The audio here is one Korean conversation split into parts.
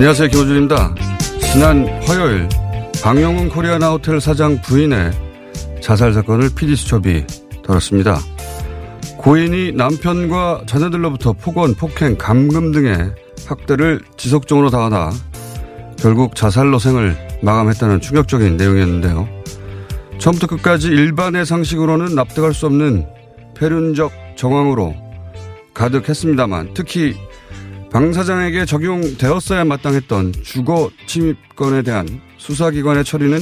안녕하세요. 김호준입니다. 지난 화요일 방영훈 코리아나 호텔 사장 부인의 자살 사건을 PD수첩이 다뤘습니다. 고인이 남편과 자녀들로부터 폭언, 폭행, 감금 등의 학대를 지속적으로 당하다 결국 자살로 생을 마감했다는 충격적인 내용이었는데요. 처음부터 끝까지 일반의 상식으로는 납득할 수 없는 폐륜적 정황으로 가득했습니다만 특히 방 사장에게 적용되었어야 마땅했던 주거 침입건에 대한 수사기관의 처리는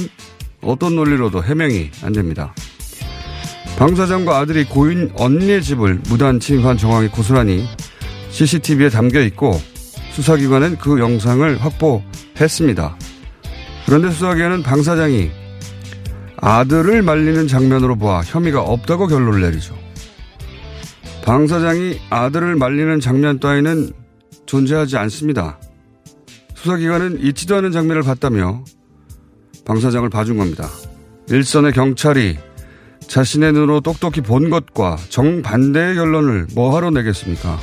어떤 논리로도 해명이 안 됩니다. 방 사장과 아들이 고인 언니의 집을 무단 침입한 정황이 고스란히 CCTV에 담겨 있고 수사기관은 그 영상을 확보했습니다. 그런데 수사기관은 방 사장이 아들을 말리는 장면으로 보아 혐의가 없다고 결론을 내리죠. 방 사장이 아들을 말리는 장면 따위는 존재하지 않습니다. 수사기관은 잊지도 않은 장면을 봤다며 방 사장을 봐준 겁니다. 일선의 경찰이 자신의 눈으로 똑똑히 본 것과 정반대의 결론을 뭐하러 내겠습니까?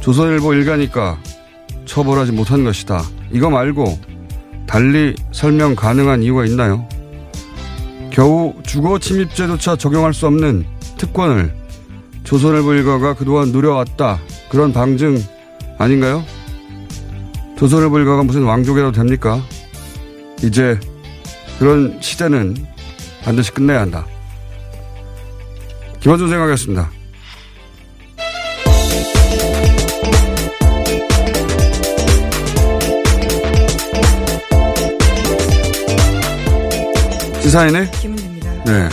조선일보 일가니까 처벌하지 못한 것이다. 이거 말고 달리 설명 가능한 이유가 있나요? 겨우 주거 침입죄조차 적용할 수 없는 특권을 조선일보 일가가 그동안 누려왔다. 그런 방증 아닌가요? 조선일보 일가가 무슨 왕족이라도 됩니까? 이제 그런 시대는 반드시 끝내야 한다. 김원준 생각이었습니다. 시사인의 김은입니다. 네.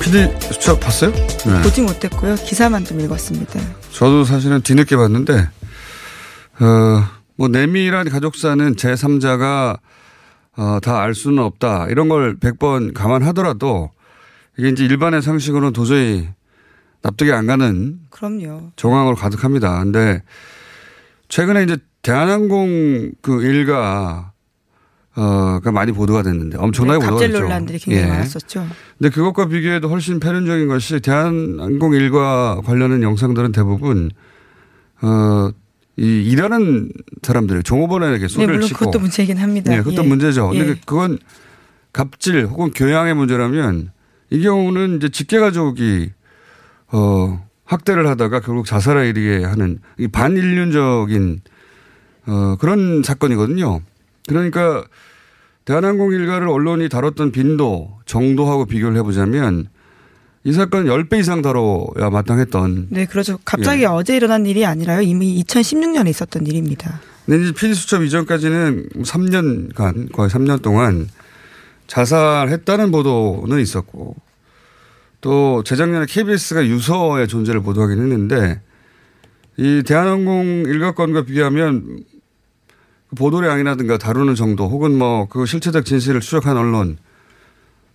PD 수첩 봤어요? 네. 보지 못했고요. 기사만 좀 읽었습니다. 저도 사실은 뒤늦게 봤는데, 어, 뭐, 내밀한 가족사는 제3자가, 어, 다 알 수는 없다. 이런 걸 100번 감안하더라도, 이게 이제 일반의 상식으로는 도저히 납득이 안 가는 그럼요. 정황으로 가득합니다. 근데, 최근에 이제 대한항공 그 일가, 어, 가 많이 보도가 됐는데 엄청나게 네, 보도가 갑질 됐죠. 논란들이 굉장히 예. 많았었죠. 근데 그것과 비교해도 훨씬 패륜적인 것이 대한항공 일과 관련한 영상들은 대부분 어, 이 일하는 사람들 종업원에게 네, 소리를 물론 치고 그것도 문제이긴 합니다. 네, 그것도 예. 문제죠. 근데 예. 그- 그건 갑질 혹은 교양의 문제라면 이 경우는 이제 직계 가족이 어, 학대를 하다가 결국 자살에 이르게 하는 이 반인륜적인 어, 그런 사건이거든요. 그러니까 대한항공 일가를 언론이 다뤘던 빈도, 정도하고 비교를 해보자면 이 사건 10배 이상 다뤄야 마땅했던. 네, 그렇죠. 갑자기 예. 어제 일어난 일이 아니라요. 이미 2016년에 있었던 일입니다. 근데 이제 피디수첩 이전까지는 3년간, 거의 3년 동안 자살했다는 보도는 있었고 또 재작년에 KBS가 유서의 존재를 보도하긴 했는데 이 대한항공 일가건과 비교하면 그 보도량이라든가 다루는 정도 혹은 뭐 그 실체적 진실을 추적한 언론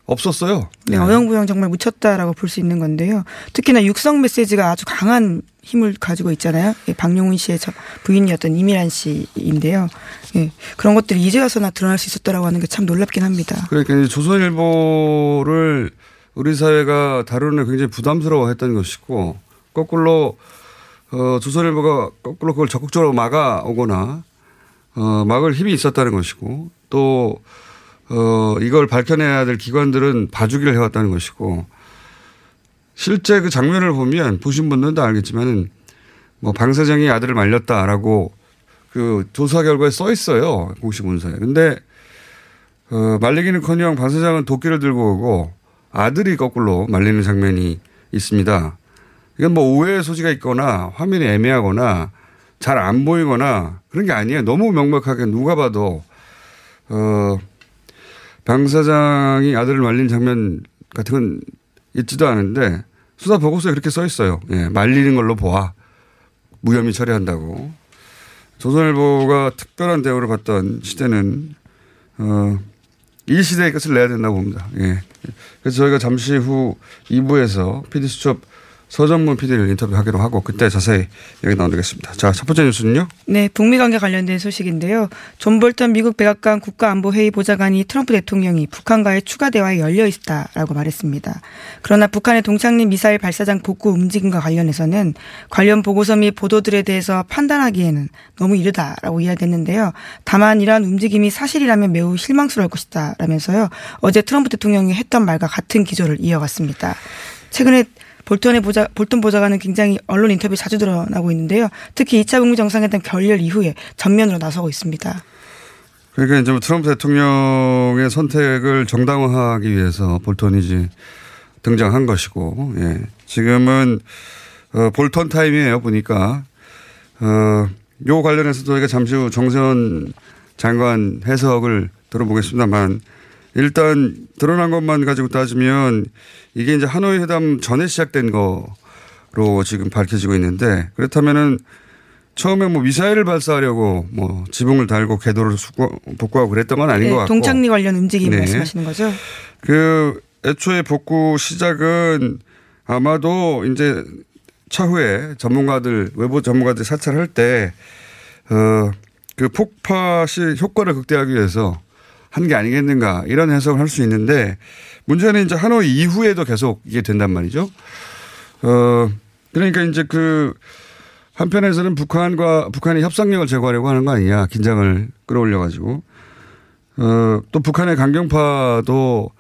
없었어요. 네, 어영부영 정말 묻혔다라고 볼 수 있는 건데요. 특히나 육성 메시지가 아주 강한 힘을 가지고 있잖아요. 예, 박용훈 씨의 저 부인이었던 이미란 씨인데요. 예, 그런 것들이 이제 와서나 드러날 수 있었다라고 하는 게 참 놀랍긴 합니다. 그러니까 조선일보를 우리 사회가 다루는 데 굉장히 부담스러워했던 것이고 거꾸로 어, 조선일보가 거꾸로 그걸 적극적으로 막아오거나 어, 막을 힘이 있었다는 것이고 또 어, 이걸 밝혀내야 될 기관들은 봐주기를 해왔다는 것이고 실제 그 장면을 보면 보신 분들은 다 알겠지만은 뭐 방 사장이 아들을 말렸다라고 그 조사 결과에 써 있어요 공식 문서에. 근데 어, 말리기는커녕 방 사장은 도끼를 들고 오고 아들이 거꾸로 말리는 장면이 있습니다. 이건 뭐 오해의 소지가 있거나 화면이 애매하거나 잘 안 보이거나 그런 게 아니에요. 너무 명백하게 누가 봐도 어, 방 사장이 아들을 말린 장면 같은 건 있지도 않은데 수사 보고서에 그렇게 써 있어요. 예, 말리는 걸로 보아 무혐의 처리한다고. 조선일보가 특별한 대우를 받던 시대는 어, 이 시대의 끝을 내야 된다고 봅니다. 예. 그래서 저희가 잠시 후 2부에서 PD수첩 서정문 PD를 인터뷰하기로 하고 그때 자세히 얘기 나누겠습니다. 자, 첫 번째 뉴스는요? 네, 북미 관계 관련된 소식인데요. 존 볼턴 미국 백악관 국가안보회의 보좌관이 트럼프 대통령이 북한과의 추가 대화에 열려 있다라고 말했습니다. 그러나 북한의 동창리 미사일 발사장 복구 움직임과 관련해서는 관련 보고서 및 보도들에 대해서 판단하기에는 너무 이르다라고 이야기했는데요. 다만 이러한 움직임이 사실이라면 매우 실망스러울 것이다라면서요. 어제 트럼프 대통령이 했던 말과 같은 기조를 이어갔습니다. 최근에 볼턴의 보좌, 볼턴 보좌관은 굉장히 언론 인터뷰 자주 드러나고 있는데요. 특히 2차 북미 정상회담 결렬 이후에 전면으로 나서고 있습니다. 그러니까 이제 뭐 트럼프 대통령의 선택을 정당화하기 위해서 볼턴이 이제 등장한 것이고, 예. 지금은, 어, 볼턴 타임이에요, 보니까. 어, 요 관련해서 저희가 잠시 후 정세현 장관 해석을 들어보겠습니다만, 일단 드러난 것만 가지고 따지면 이게 이제 하노이 회담 전에 시작된 거로 지금 밝혀지고 있는데 그렇다면은 처음에 뭐 미사일을 발사하려고 뭐 지붕을 달고 궤도를 복구하고 그랬던 건 아닌 네, 것 같고. 동창리 관련 움직임 네. 말씀하시는 거죠? 그 애초에 복구 시작은 아마도 이제 차후에 전문가들 외부 전문가들 사찰할 때 어, 그 폭파 시 효과를 극대화하기 위해서 한 게 아니겠는가 이런 해석을 할 수 있는데 문제는 이제 하노이 이후에도 계속 이게 된단 말이죠. 어, 그러니까 이제 그 한편에서는 북한과 북한의 협상력을 제고하려고 하는 거 아니냐. 긴장을 끌어올려 가지고. 어, 또 북한의 강경파도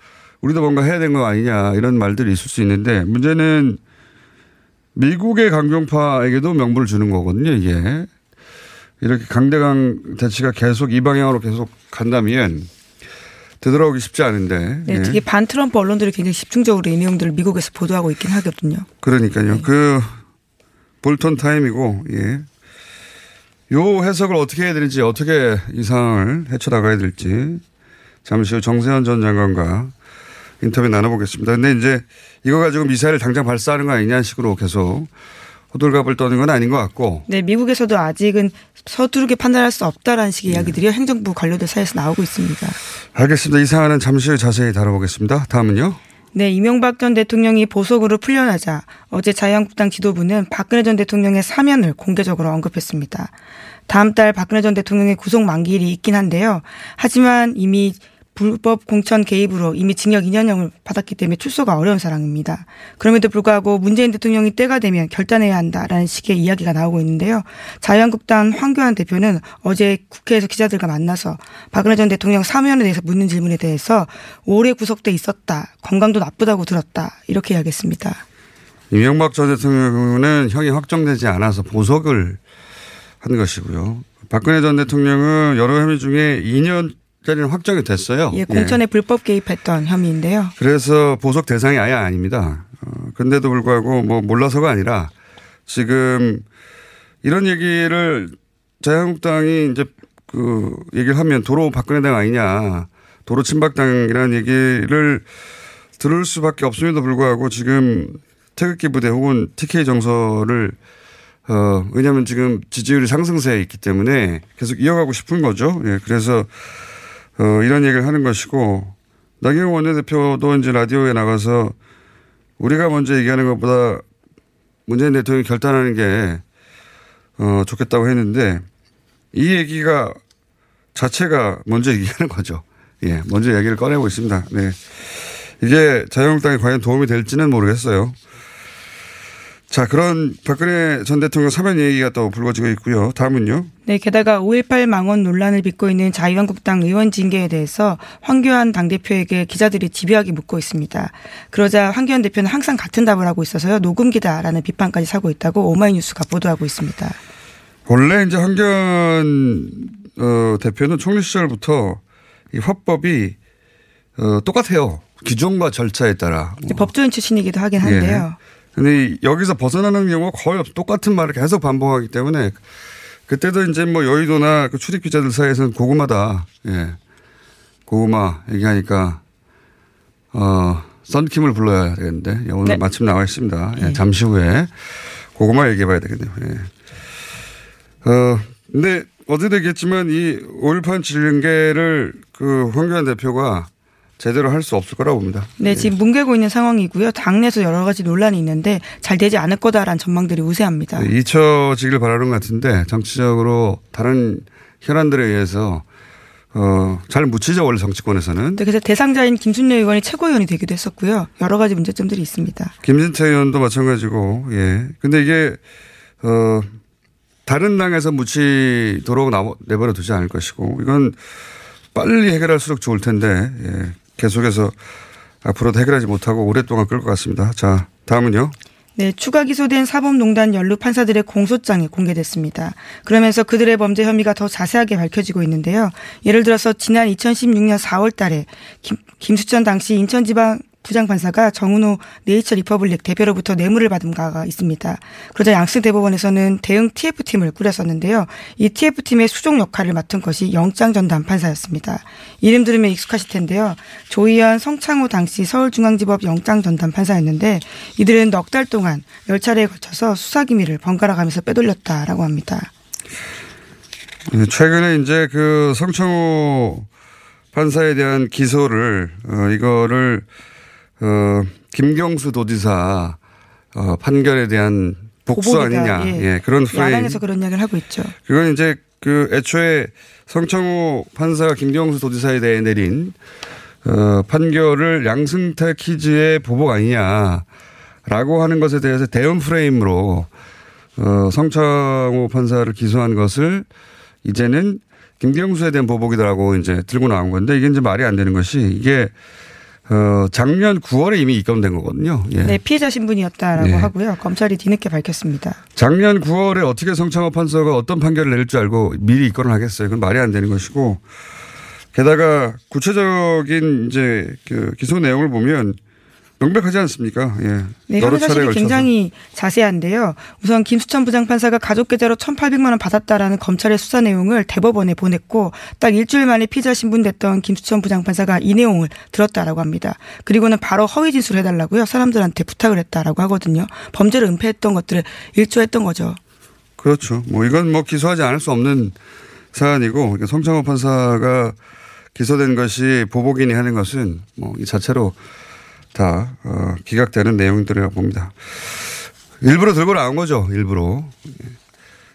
우리도 뭔가 해야 되는 거 아니냐 이런 말들이 있을 수 있는데 문제는 미국의 강경파에게도 명분을 주는 거거든요, 이게. 이렇게 강대강 대치가 계속 이 방향으로 계속 간다면 되돌아오기 쉽지 않은데. 네, 특히 예. 반 트럼프 언론들이 굉장히 집중적으로 이 내용들을 미국에서 보도하고 있긴 하거든요. 그러니까요. 네. 그 볼턴 타임이고, 예. 요 해석을 어떻게 해야 되는지, 어떻게 이 상황을 헤쳐나가야 될지, 잠시 후 정세현 전 장관과 인터뷰 나눠보겠습니다. 근데 이제 이거 가지고 미사일을 당장 발사하는 거 아니냐 식으로 계속 호들갑을 떠는 건 아닌 것 같고. 네, 미국에서도 아직은 서두르게 판단할 수 없다라는 식의 네. 이야기들이 행정부 관료들 사이에서 나오고 있습니다. 알겠습니다. 이 사안은 잠시 후에 자세히 다뤄보겠습니다. 다음은요. 네, 이명박 전 대통령이 보석으로 풀려나자 어제 자유한국당 지도부는 박근혜 전 대통령의 사면을 공개적으로 언급했습니다. 다음 달 박근혜 전 대통령의 구속 만기일이 있긴 한데요. 하지만 이미 불법 공천 개입으로 이미 징역 2년형을 받았기 때문에 출소가 어려운 사람입니다. 그럼에도 불구하고 문재인 대통령이 때가 되면 결단해야 한다라는 식의 이야기가 나오고 있는데요. 자유한국당 황교안 대표는 어제 국회에서 기자들과 만나서 박근혜 전 대통령 사면에 대해서 묻는 질문에 대해서 오래 구속돼 있었다. 건강도 나쁘다고 들었다. 이렇게 이야기했습니다. 이명박 전 대통령은 형이 확정되지 않아서 보석을 한 것이고요. 박근혜 전 대통령은 여러 혐의 중에 2년 자리는 확정이 됐어요. 예, 공천에 예. 불법 개입했던 혐의인데요. 그래서 보석 대상이 아예 아닙니다. 어, 근데도 불구하고 뭐 몰라서가 아니라 지금 이런 얘기를 자유한국당이 이제 그 얘기를 하면 도로 박근혜 당 아니냐, 도로 친박당이라는 얘기를 들을 수밖에 없음에도 불구하고 지금 태극기 부대 혹은 TK 정서를 어, 왜냐하면 지금 지지율이 상승세에 있기 때문에 계속 이어가고 싶은 거죠. 예, 그래서 어, 이런 얘기를 하는 것이고 나경원 원내대표도 이제 라디오에 나가서 우리가 먼저 얘기하는 것보다 문재인 대통령이 결단하는 게 어, 좋겠다고 했는데 이 얘기가 자체가 먼저 얘기하는 거죠. 예, 먼저 얘기를 꺼내고 있습니다. 네. 이게 자유한국당에 과연 도움이 될지는 모르겠어요. 자, 그런 박근혜 전 대통령 사면 얘기가 또 불거지고 있고요. 다음은요. 네, 게다가 5.18 망원 논란을 빚고 있는 자유한국당 의원 징계에 대해서 황교안 당대표에게 기자들이 집요하게 묻고 있습니다. 그러자 황교안 대표는 항상 같은 답을 하고 있어서요. 녹음기다라는 비판까지 사고 있다고 오마이뉴스가 보도하고 있습니다. 원래 이제 황교안 어, 대표는 총리 시절부터 이 화법이 어, 똑같아요. 규정과 절차에 따라. 뭐. 법조인 출신이기도 하긴 한데요. 예. 근데 여기서 벗어나는 경우가 거의 없, 똑같은 말을 계속 반복하기 때문에 그때도 이제 뭐 여의도나 그 출입 기자들 사이에서는 고구마다, 예. 고구마 얘기하니까, 어, 썬킴을 불러야 되겠는데, 예, 오늘 네. 마침 나와 있습니다. 예, 예. 잠시 후에 고구마 얘기해 봐야 되겠네요. 예. 어, 근데 어제 얘기했지만 이5.18 징계를 그 황교안 대표가 제대로 할 수 없을 거라고 봅니다. 네, 지금 뭉개고 있는 상황이고요. 당내에서 여러 가지 논란이 있는데 잘 되지 않을 거다라는 전망들이 우세합니다. 네, 잊혀지길 바라는 것 같은데 정치적으로 다른 혈안들에 의해서 어, 잘 묻히죠 원래 정치권에서는 네, 그래서 대상자인 김순례 의원이 최고위원이 되기도 했었고요. 여러 가지 문제점들이 있습니다. 김진태 의원도 마찬가지고 예 근데 이게 어 다른 당에서 묻히도록 나- 내버려 두지 않을 것이고 이건 빨리 해결할수록 좋을 텐데 예 계속해서 앞으로도 해결하지 못하고 오랫동안 끌 것 같습니다. 자 다음은요. 네, 추가 기소된 사법농단 연루 판사들의 공소장이 공개됐습니다. 그러면서 그들의 범죄 혐의가 더 자세하게 밝혀지고 있는데요. 예를 들어서 지난 2016년 4월 달에 김, 김수천 당시 인천지방 부장판사가 정운호 네이처 리퍼블릭 대표로부터 뇌물을 받은 바가 있습니다. 그러자 양승태 대법원에서는 대응 TF팀을 꾸렸었는데요. 이 TF팀의 수족 역할을 맡은 것이 영장 전담 판사였습니다. 이름 들으면 익숙하실 텐데요. 조의연, 성창호 당시 서울중앙지법 영장 전담 판사였는데 이들은 넉 달 동안 열 차례에 걸쳐서 수사기밀을 번갈아 가면서 빼돌렸다라고 합니다. 예, 최근에 이제 그 성창호 판사에 대한 기소를 어 이거를 어 김경수 도지사 어 판결에 대한 복수 보복이다. 아니냐 예. 예, 그런 프레임 야당에서 그런 이야기를 하고 있죠. 그건 이제 그 애초에 성창호 판사가 김경수 도지사에 대해 내린 어 판결을 양승태 키즈의 보복 아니냐라고 하는 것에 대해서 대응 프레임으로 어 성창호 판사를 기소한 것을 이제는 김경수에 대한 보복이다라고 이제 들고 나온 건데 이게 이제 말이 안 되는 것이 이게 어 작년 9월에 이미 입건된 거거든요. 예. 네, 피해자 신분이었다라고 네. 하고요. 검찰이 뒤늦게 밝혔습니다. 작년 9월에 어떻게 성창호 판사가 어떤 판결을 내릴 줄 알고 미리 입건을 하겠어요. 그건 말이 안 되는 것이고 게다가 구체적인 이제 그 기소 내용을 보면 명백하지 않습니까? 예. 네, 여러 차례 걸쳐서. 굉장히 자세한데요. 우선 김수천 부장판사가 가족 계좌로 1,800만 원 받았다라는 검찰의 수사 내용을 대법원에 보냈고 딱 일주일 만에 피자 신분됐던 김수천 부장판사가 이 내용을 들었다라고 합니다. 그리고는 바로 허위 진술해달라고요. 사람들한테 부탁을 했다라고 하거든요. 범죄를 은폐했던 것들을 일조했던 거죠. 그렇죠. 뭐 이건 뭐 기소하지 않을 수 없는 사안이고 성창호 판사가 기소된 것이 보복이니 하는 것은 뭐 이 자체로 다 어, 기각되는 내용들이라고 봅니다. 일부러 들고 나온 거죠. 일부러. 예.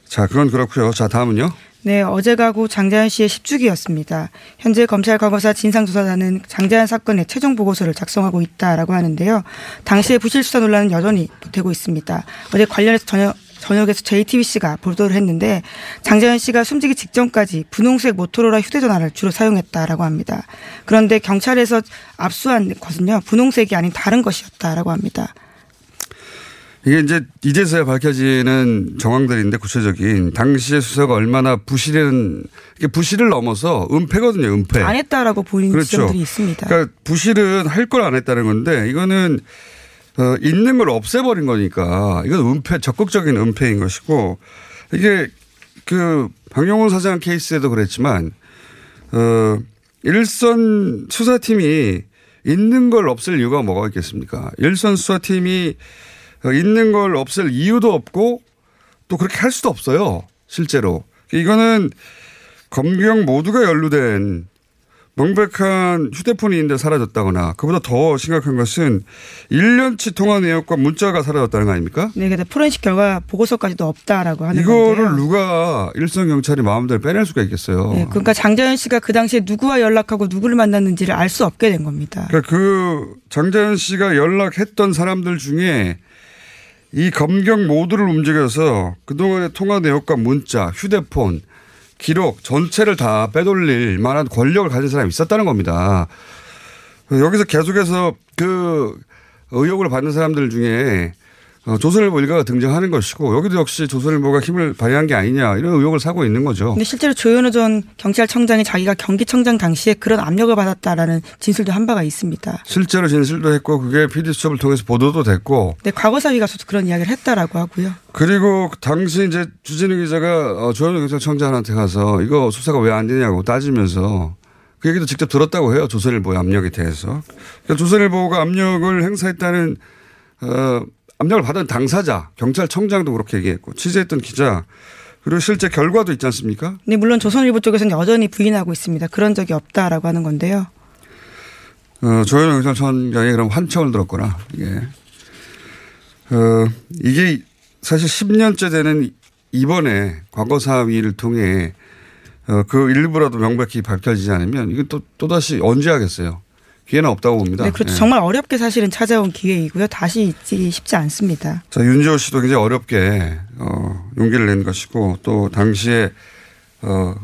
자, 그건 그렇고요. 자, 다음은요. 네, 어제 가구 장자연 씨의 10주기였습니다. 현재 검찰 과거사 진상조사단은 장자연 사건의 최종 보고서를 작성하고 있다라고 하는데요. 당시의 부실 수사 논란은 여전히 되고 있습니다. 어제 관련해서 저녁 저녁에서 JTBC가 보도를 했는데 장자연 씨가 숨지기 직전까지 분홍색 모토로라 휴대전화를 주로 사용했다라고 합니다. 그런데 경찰에서 압수한 것은요 분홍색이 아닌 다른 것이었다라고 합니다. 이게 이제 이제서야 밝혀지는 정황들인데 구체적인 당시의 수사가 얼마나 부실은 부실을 넘어서 은폐거든요. 은폐. 안 했다라고 보이는 그렇죠. 지점들이 있습니다. 그러니까 부실은 할 걸 안 했다는 건데 이거는 어, 있는 걸 없애버린 거니까 이건 은폐 적극적인 은폐인 것이고 이게 그 박용훈 사장 케이스에도 그랬지만 어 일선 수사팀이 있는 걸 없앨 이유가 뭐가 있겠습니까? 일선 수사팀이 어, 있는 걸 없앨 이유도 없고 또 그렇게 할 수도 없어요. 실제로 이거는 검경 모두가 연루된 명백한 휴대폰이 있는데 사라졌다거나 그보다 더 심각한 것은 1년치 통화 내역과 문자가 사라졌다는 거 아닙니까? 네, 근데 포렌식 결과 보고서까지도 없다라고 하는 이거를 건데요. 누가 일선 경찰이 마음대로 빼낼 수가 있겠어요. 네, 그러니까 장자연 씨가 그 당시에 누구와 연락하고 누구를 만났는지를 알 수 없게 된 겁니다. 그러니까 그 장자연 씨가 연락했던 사람들 중에 이 검경 모두를 움직여서 그동안의 통화 내역과 문자, 휴대폰, 기록 전체를 다 빼돌릴 만한 권력을 가진 사람이 있었다는 겁니다. 여기서 계속해서 그 의혹을 받는 사람들 중에 어, 조선일보 일가가 등장하는 것이고 여기도 역시 조선일보가 힘을 발휘한 게 아니냐 이런 의혹을 사고 있는 거죠. 근데 실제로 조현우 전 경찰청장이 자기가 경기청장 당시에 그런 압력을 받았다라는 진술도 한 바가 있습니다. 실제로 진술도 했고 그게 PD수첩을 통해서 보도도 됐고 네, 과거사위 가서도 그런 이야기를 했다라고 하고요. 그리고 당시 이제 주진우 기자가 어, 조현우 경찰청장한테 가서 이거 수사가 왜 안 되냐고 따지면서 그 얘기도 직접 들었다고 해요. 조선일보의 압력에 대해서. 그러니까 조선일보가 압력을 행사했다는 어, 압력을 받은 당사자, 경찰청장도 그렇게 얘기했고 취재했던 기자 그리고 실제 결과도 있지 않습니까? 네, 물론 조선일보 쪽에서는 여전히 부인하고 있습니다. 그런 적이 없다라고 하는 건데요. 어, 조현우 경찰청장이 그럼 환청을 들었구나. 이게. 어, 이게 사실 10년째 되는 이번에 과거사위를 통해 어, 그 일부라도 명백히 밝혀지지 않으면 이건 또, 또다시 언제 하겠어요. 기회는 없다고 봅니다. 네, 그렇죠. 예. 정말 어렵게 사실은 찾아온 기회이고요. 다시 있기 쉽지 않습니다. 자, 윤지호 씨도 굉장히 어렵게, 어, 용기를 낸 것이고 또 당시에, 어,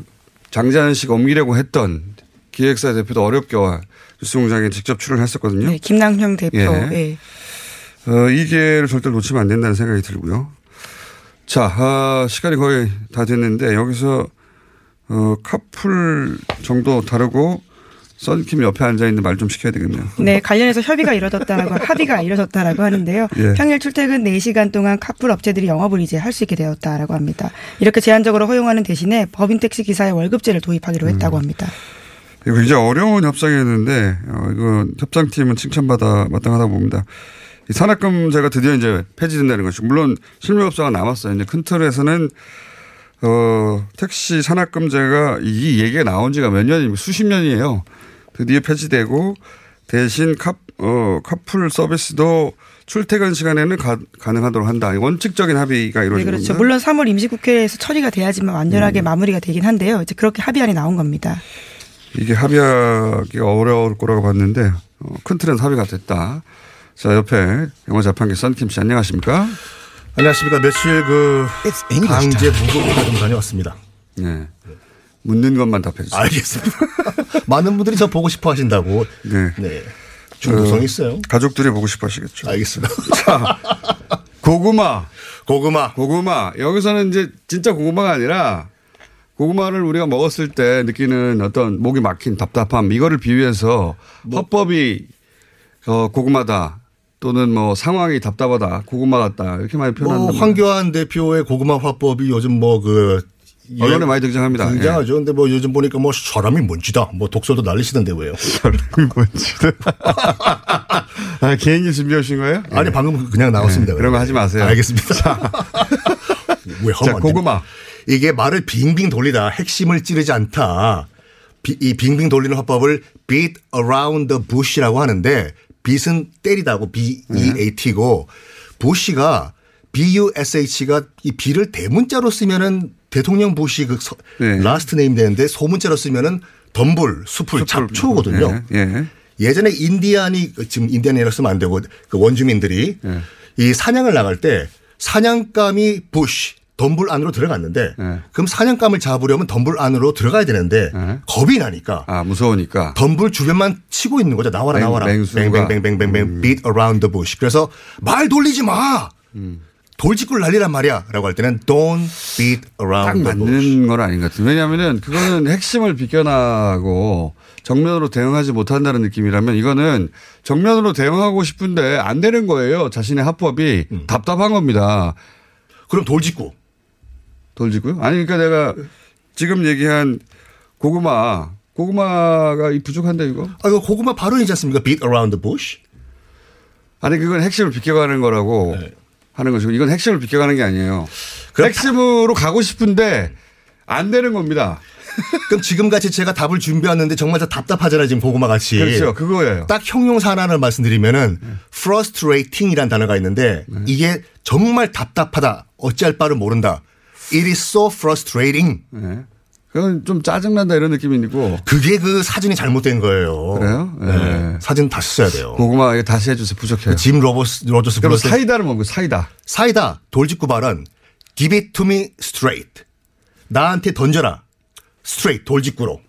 장자연식 옮기려고 했던 기획사 대표도 어렵게 와 뉴스 공장에 직접 출연했었거든요. 네, 김남형 대표. 예. 예. 어, 이 기회를 절대 놓치면 안 된다는 생각이 들고요. 자, 아, 시간이 거의 다 됐는데 여기서 어, 카풀 정도 다르고 썬킴 옆에 앉아 있는 말 좀 시켜야 되겠네요. 네, 관련해서 협의가 이뤄졌다라고 합의가 이뤄졌다라고 하는데요. 예. 평일 출퇴근 4시간 동안 카풀 업체들이 영업을 이제 할 수 있게 되었다라고 합니다. 이렇게 제한적으로 허용하는 대신에 법인 택시 기사의 월급제를 도입하기로 했다고 합니다. 이거 굉장히 어려운 협상이었는데 어, 이거 협상팀은 칭찬받아 마땅하다고 봅니다. 이 산학금제가 드디어 이제 폐지된다는 것이 물론 실무 협상은 남았어요. 이제 큰 틀에서는 어, 택시 산학금제가 이 얘기가 나온 지가 몇 년이면 수십 년이에요. 드디어 폐지되고 대신 카, 어, 카풀 서비스도 출퇴근 시간에는 가, 가능하도록 한다. 원칙적인 합의가 네, 이루어진 그렇죠. 겁니다. 물론 3월 임시국회에서 처리가 돼야지만 완전하게 음. 마무리가 되긴 한데요. 이제 그렇게 합의안이 나온 겁니다. 이게 합의하기가 어려울 거라고 봤는데 어, 큰 틀은 합의가 됐다. 자 옆에 영어 자판기 썬킴 씨 안녕하십니까? 안녕하십니까. 며칠 그 강제 무급휴가 좀 다녀왔습니다. 네. 묻는 것만 답해 주세요. 알겠습니다. 많은 분들이 저 보고 싶어 하신다고. 네. 네. 중독성 이 있어요. 가족들이 보고 싶어 하시겠죠. 알겠습니다. 고구마. 고구마. 고구마. 여기서는 이제 진짜 고구마가 아니라 고구마를 우리가 먹었을 때 느끼는 어떤 목이 막힌 답답함 이거를 비유해서 헌법이 어, 고구마다 또는 뭐 상황이 답답하다 고구마 같다 이렇게 많이 뭐 표현한다. 황교안 대표의 고구마 화법이 요즘 뭐 그 언론에 많이 등장합니다. 예. 등장하죠. 근데 뭐 요즘 보니까 뭐 사람이 뭔지다. 뭐 독서도 날리시던데 왜요? 뭔지. 아, 개인기 준비해 오신 거예요? 아니 방금 그냥 나왔습니다. 네, 그런 거 하지 마세요. 알겠습니다. 왜 자, 하면 안 고구마. 이게 말을 빙빙 돌리다 핵심을 찌르지 않다. 비- 이 빙빙 돌리는 화법을 beat around the bush라고 하는데 beat은 때리다고 B-E-A-T고 bush가 B-U-S-H가 이 B를 대문자로 쓰면은 대통령 부시 그 서- 네. last name 되는데 소문자로 쓰면은 덤불, 숲을, 잡초거든요. 예, 예. 예 전에 인디안이 지금 인디안이라고 쓰면 안 되고 그 원주민들이 예. 이 사냥을 나갈 때 사냥감이 부시 덤불 안으로 들어갔는데 예. 그럼 사냥감을 잡으려면 덤불 안으로 들어가야 되는데 예. 겁이 나니까 아, 무서우니까. 덤불 주변만 치고 있는 거죠. 나와라 맹- 나와라. 맹수가. 음. 뱅뱅뱅뱅뱅뱅 beat around the bush. 그래서 말 돌리지 마. 음. 돌직구를 날리란 말이야. 라고 할 때는 don't beat 딱 around the bush. 맞는 건 아닌 것 같아요. 왜냐하면은 그거는 핵심을 비껴나고 정면으로 대응하지 못한다는 느낌이라면 이거는 정면으로 대응하고 싶은데 안 되는 거예요. 자신의 합법이 음. 답답한 겁니다. 그럼 돌직구. 돌지고요. 아니 그러니까 내가 지금 얘기한 고구마 고구마가 이 부족한데 이거? 아, 이거 고구마 발언이지 않습니까? beat around the bush. 아니 그건 핵심을 비껴가는 거라고 네. 하는 것이고 이건 핵심을 비껴가는 게 아니에요. 핵심으로 가고 싶은데 안 되는 겁니다. 그럼 지금같이 제가 답을 준비했는데 정말 저 답답하잖아요. 지금 고구마 같이. 그렇죠. 그거예요. 딱 형용사 하나를 말씀드리면은 frustrating이라는 단어가 있는데 네. 이게 정말 답답하다. 어찌할 바를 모른다. It is so frustrating. 네. 그건 좀 짜증난다 이런 느낌이고. 그게 그 사진이 잘못된 거예요. 그래요? 네. 네. 사진 다시 써야 돼요. 고구마 다시 해주세요. 부족해요. 짐 로버스, 로저스 그럼 불렀을 사이다를 먹고 사이다. 사이다 돌직구 발언 Give it to me straight. 나한테 던져라. straight 돌직구로.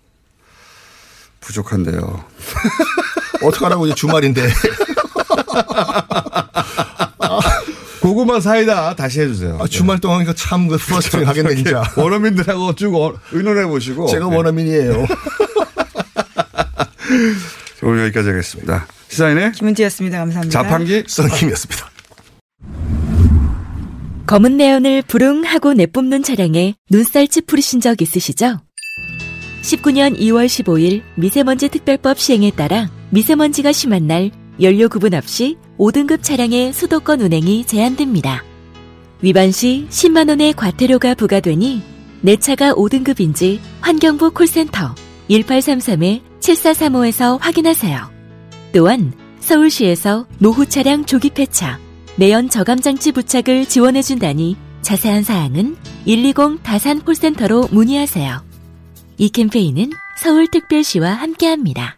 부족한데요. 어떡하라고 이제 주말인데. 고구마 사이다 다시 해주세요. 아, 주말 동안 이거 참그 frustrating 하겠네 진짜. 원어민들하고 쭉 어- 의논해 보시고. 제가 네. 원어민이에요. 오늘 여기까지 하겠습니다. 시사인의 김은지였습니다. 감사합니다. 자판기 썬킴이었습니다. 검은 내연을 부릉하고 내뿜는 차량에 눈살 찌푸리신 적 있으시죠? 19년 2월 15일 미세먼지 특별법 시행에 따라 미세먼지가 심한 날 연료 구분 없이 5등급 차량의 수도권 운행이 제한됩니다. 위반 시 10만 원의 과태료가 부과되니 내 차가 5등급인지 환경부 콜센터 1833-7435에서 확인하세요. 또한 서울시에서 노후 차량 조기 폐차, 내연 저감장치 부착을 지원해준다니 자세한 사항은 120 다산 콜센터로 문의하세요. 이 캠페인은 서울특별시와 함께합니다.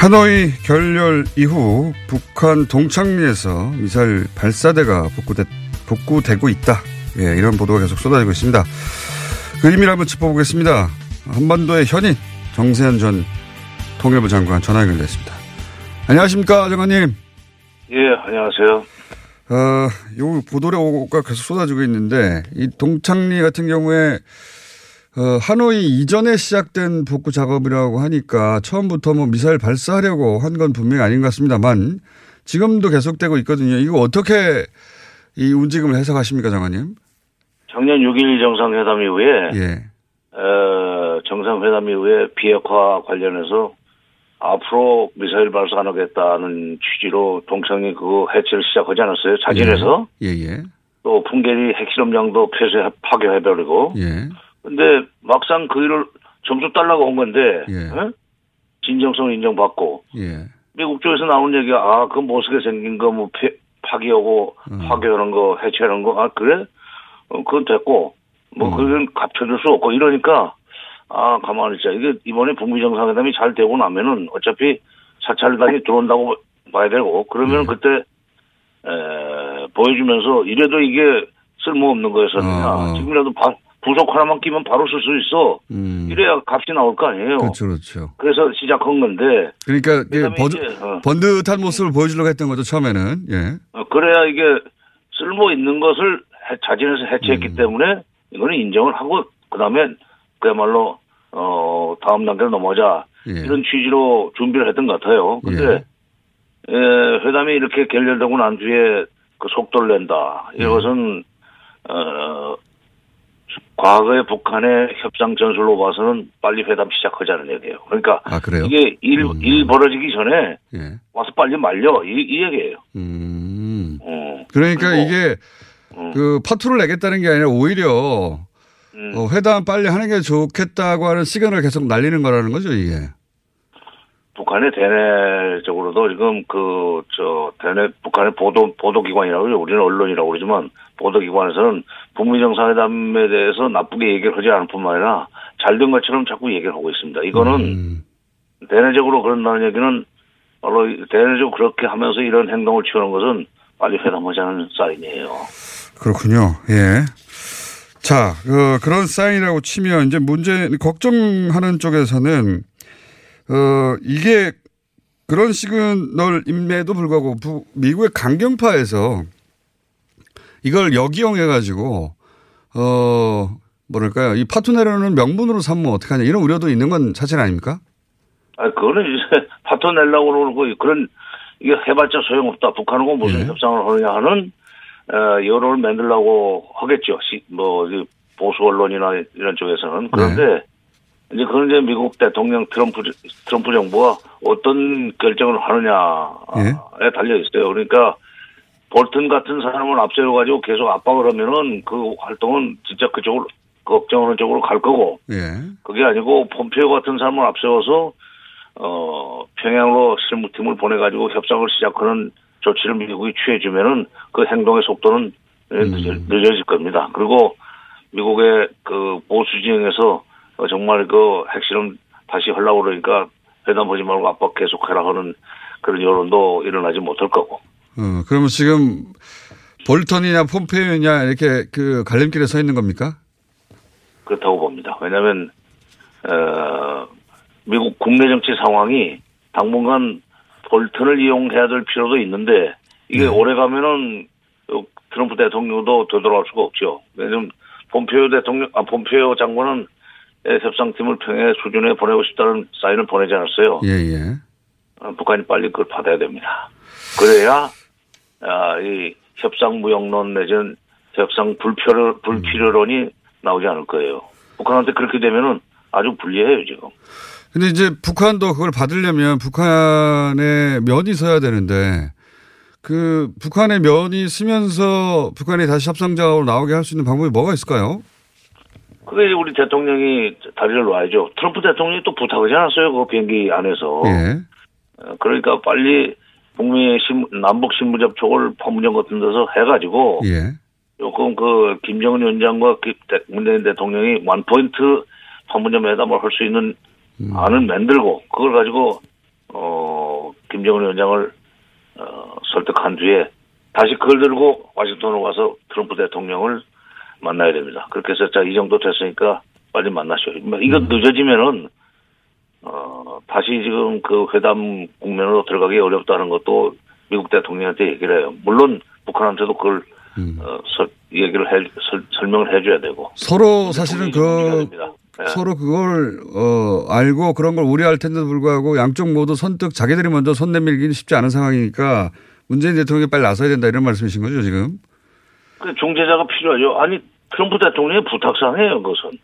하노이 결렬 이후 북한 동창리에서 미사일 발사대가 복구되, 복구되고 있다. 예, 이런 보도가 계속 쏟아지고 있습니다. 그 의미를 한번 짚어보겠습니다. 한반도의 현인 정세현 전 통일부 장관 전화 연결됐습니다. 안녕하십니까, 장관님. 예, 안녕하세요. 어, 요 보도가 계속 쏟아지고 있는데 이 동창리 같은 경우에 어, 하노이 이전에 시작된 복구 작업이라고 하니까 처음부터 뭐 미사일 발사하려고 한 건 분명히 아닌 것 같습니다만 지금도 계속되고 있거든요. 이거 어떻게 이 움직임을 해석하십니까, 장관님? 작년 6일 정상회담 이후에 예. 어, 정상회담 이후에 비핵화 관련해서 앞으로 미사일 발사 안 하겠다는 취지로 동창이 그 해체를 시작하지 않았어요. 자진해서 예, 예. 또 풍계리 핵실험장도 폐쇄 파괴해버리고. 예. 근데 막상 그 일을 점수 달라고 한 건데 예. 어? 진정성 인정받고 예. 미국 쪽에서 나온 얘기가 아 그 모습에 생긴 거 뭐 파괴하고 음. 파괴하는 거 해체하는 거 아 그래 어, 그건 됐고 뭐 음. 그건 갚혀줄 수 없고 이러니까 아 가만히 있자 이게 이번에 북미 정상회담이 잘 되고 나면은 어차피 사찰단이 들어온다고 봐야 되고 그러면 음. 그때 에, 보여주면서 이래도 이게 쓸모없는 거였었느냐 어. 지금이라도 바- 부속 하나만 끼면 바로 쓸 수 있어 음. 이래야 값이 나올 거 아니에요. 그렇죠, 그렇죠. 그래서 시작한 건데 그러니까 버드, 이제, 어. 번듯한 모습을 보여주려고 했던 거죠, 처음에는. 예. 어, 그래야 이게 쓸모 있는 것을 해- 자진해서 해체했기 음. 때문에 이거는 인정을 하고 그다음에 그야말로 어 다음 단계로 넘어가자 예. 이런 취지로 준비를 했던 것 같아요. 근데 에, 회담이 이렇게 결렬되고 난 뒤에 그 속도를 낸다. 이것은 어 과거의 북한의 협상 전술로 봐서는 빨리 회담 시작하자는 얘기예요. 그러니까 아, 그래요? 이게 일, 음. 일 벌어지기 전에 예. 와서 빨리 말려 이, 이 얘기예요. 음. 어. 그러니까 그리고, 이게 음. 그 파투를 내겠다는 게 아니라 오히려 음. 어, 회담 빨리 하는 게 좋겠다고 하는 시간을 계속 날리는 거라는 거죠, 이게. 북한의 대내적으로도 지금 그 저 대내 북한의 보도 보도기관이라고 그러죠. 우리는 언론이라고 그러지만 보도기관에서는 북미 정상회담에 대해서 나쁘게 얘기를 하지 않을 뿐만 아니라 잘된 것처럼 자꾸 얘기를 하고 있습니다. 이거는 음. 대내적으로 그런다는 얘기는 바로 대내적으로 그렇게 하면서 이런 행동을 취하는 것은 빨리 회담하자는 사인이에요. 그렇군요. 예. 자, 그, 그런 사인이라고 치면 이제 문제, 걱정하는 쪽에서는, 어, 이게 그런 시그널임에도 불구하고 부- 미국의 강경파에서 이걸 역이용해가지고, 어, 뭐랄까요. 이 파토네로는 명분으로 삼으면 어떡하냐. 이런 우려도 있는 건 사실 아닙니까? 아, 그거는 이제 파토 내려고 그러고 그런 이게 해봤자 소용없다. 북한하고 무슨 예. 협상을 하느냐 하는 어, 여론을 만들려고 하겠죠. 시, 뭐이 보수 언론이나 이런 쪽에서는 그런데 이제 그런 이제 미국 대통령 트럼프 트럼프 정부가 어떤 결정을 하느냐에 달려 있어요. 그러니까 볼튼 같은 사람을 앞세워 가지고 계속 압박을 하면은 그 활동은 진짜 그쪽으로 걱정하는 쪽으로 갈 거고 예. 그게 아니고 폼페이오 같은 사람을 앞세워서 어 평양으로 실무팀을 보내 가지고 협상을 시작하는 조치를 미국이 취해 주면은 그 행동의 속도는 늦어, 늦어질 겁니다. 그리고 미국의 그 보수 진영에서 어, 정말 그 핵실험 다시 하려고 그러니까 회담하지 말고 압박 계속해라 하는 그런 여론도 일어나지 못할 거고. 어, 그러면 지금 볼턴이냐 폼페이오냐 이렇게 그 갈림길에 서 있는 겁니까? 그렇다고 봅니다. 왜냐하면 어, 미국 국내 정치 상황이 당분간 볼턴을 이용해야 될 필요도 있는데 이게 오래 가면은 어, 트럼프 대통령도 되돌아올 수가 없죠. 왜냐하면 폼페이오 대통령, 아 폼페이오 장관은 예, 협상팀을 평양 수준에 보내고 싶다는 사인을 보내지 않았어요. 예, 예. 어, 북한이 빨리 그걸 받아야 됩니다. 그래야 아, 이 협상 무역론 내지는 협상 불필요 불필요론이 나오지 않을 거예요. 북한한테 그렇게 되면은 아주 불리해요 지금. 근데 이제 북한도 그걸 받으려면 북한의 면이 서야 되는데 그 북한의 면이 쓰면서 북한이 다시 협상자로 나오게 할 수 있는 방법이 뭐가 있을까요? 그게 이제 우리 대통령이 다리를 놔야죠. 트럼프 대통령이 또 부탁하지 않았어요. 그 비행기 안에서. 예. 어, 그러니까 빨리 북미 신, 남북 신문 접촉을 판문점 같은 데서 해가지고 예. 조금 그 김정은 위원장과 문재인 대통령이 원포인트 판문점 회담을 할 수 있는 안을 만들고 그걸 가지고 어 김정은 위원장을 어 설득한 뒤에 다시 그걸 들고 와싱턴으로 가서 트럼프 대통령을 만나야 됩니다. 그렇게 해서 자 이 정도 됐으니까 빨리 만나시오. 뭐 이거 늦어지면은 어 다시 지금 그 회담 국면으로 들어가기 어렵다는 것도 미국 대통령한테 얘기를 해요. 물론 북한한테도 그걸 어, 설, 얘기를 해, 설, 설명을 해줘야 되고. 서로 사실은 그. 예. 서로 그걸 어 알고 그런 걸 우려할 텐데도 불구하고 양쪽 모두 선뜻 자기들이 먼저 손 내밀기는 쉽지 않은 상황이니까 문재인 대통령이 빨리 나서야 된다 이런 말씀이신 거죠 지금? 그 중재자가 필요하죠. 아니 트럼프 대통령의 부탁상이에요, 그것은.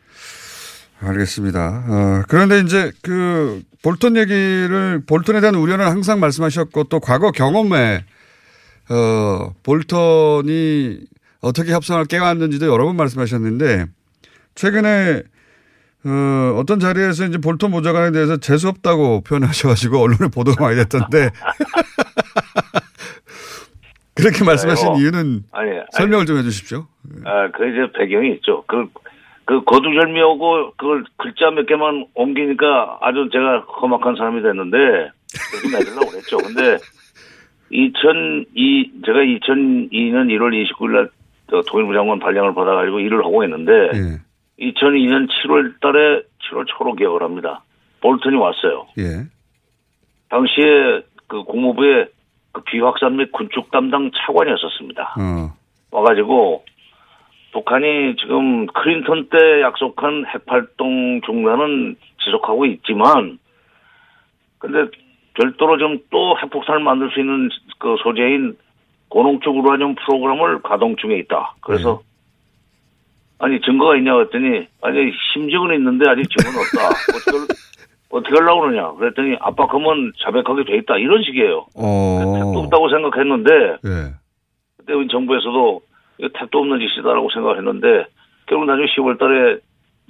알겠습니다. 어, 그런데 이제 그 볼턴 얘기를 볼턴에 대한 우려는 항상 말씀하셨고 또 과거 경험에 어 볼턴이 어떻게 협상을 깨왔는지도 여러 번 말씀하셨는데 최근에 어, 어떤 자리에서 이제 볼턴 보좌관에 대해서 재수 없다고 표현하셔가지고 언론에 보도가 많이 됐던데 그렇게 말씀하신 아니요. 이유는 아니, 아니, 설명을 좀 해주십시오. 아, 그 이제 배경이 있죠. 그, 그 거두절미하고 그걸 글자 몇 개만 옮기니까 아주 제가 험악한 사람이 됐는데, 그렇게 내려고 그랬죠. 근데 2002, 제가 2002년 1월 29일 날저 통일부 장관 발령을 받아가지고 일을 하고 있는데, 예. 2002년 7월 달에 7월 초로 개혁을 합니다. 볼턴이 왔어요. 예. 당시에 그 국무부의 그 비확산 및 군축 담당 차관이었었습니다. 어. 와가지고 북한이 지금 클린턴 때 약속한 핵활동 중단은 지속하고 있지만 근데 별도로 좀 또 핵폭탄을 만들 수 있는 그 소재인 고농축 우라늄 프로그램을 가동 중에 있다. 그래서 아니 증거가 있냐 그랬더니 아니 심증은 있는데 아직 증거는 없다. 어떻게 하려고 그러냐. 그랬더니 압박하면 자백하게 돼 있다. 이런 식이에요. 어. 택도 없다고 생각했는데 예. 그때 우리 정부에서도 이거 택도 없는 짓이다라고 생각했는데 결국 나중에 10월 달에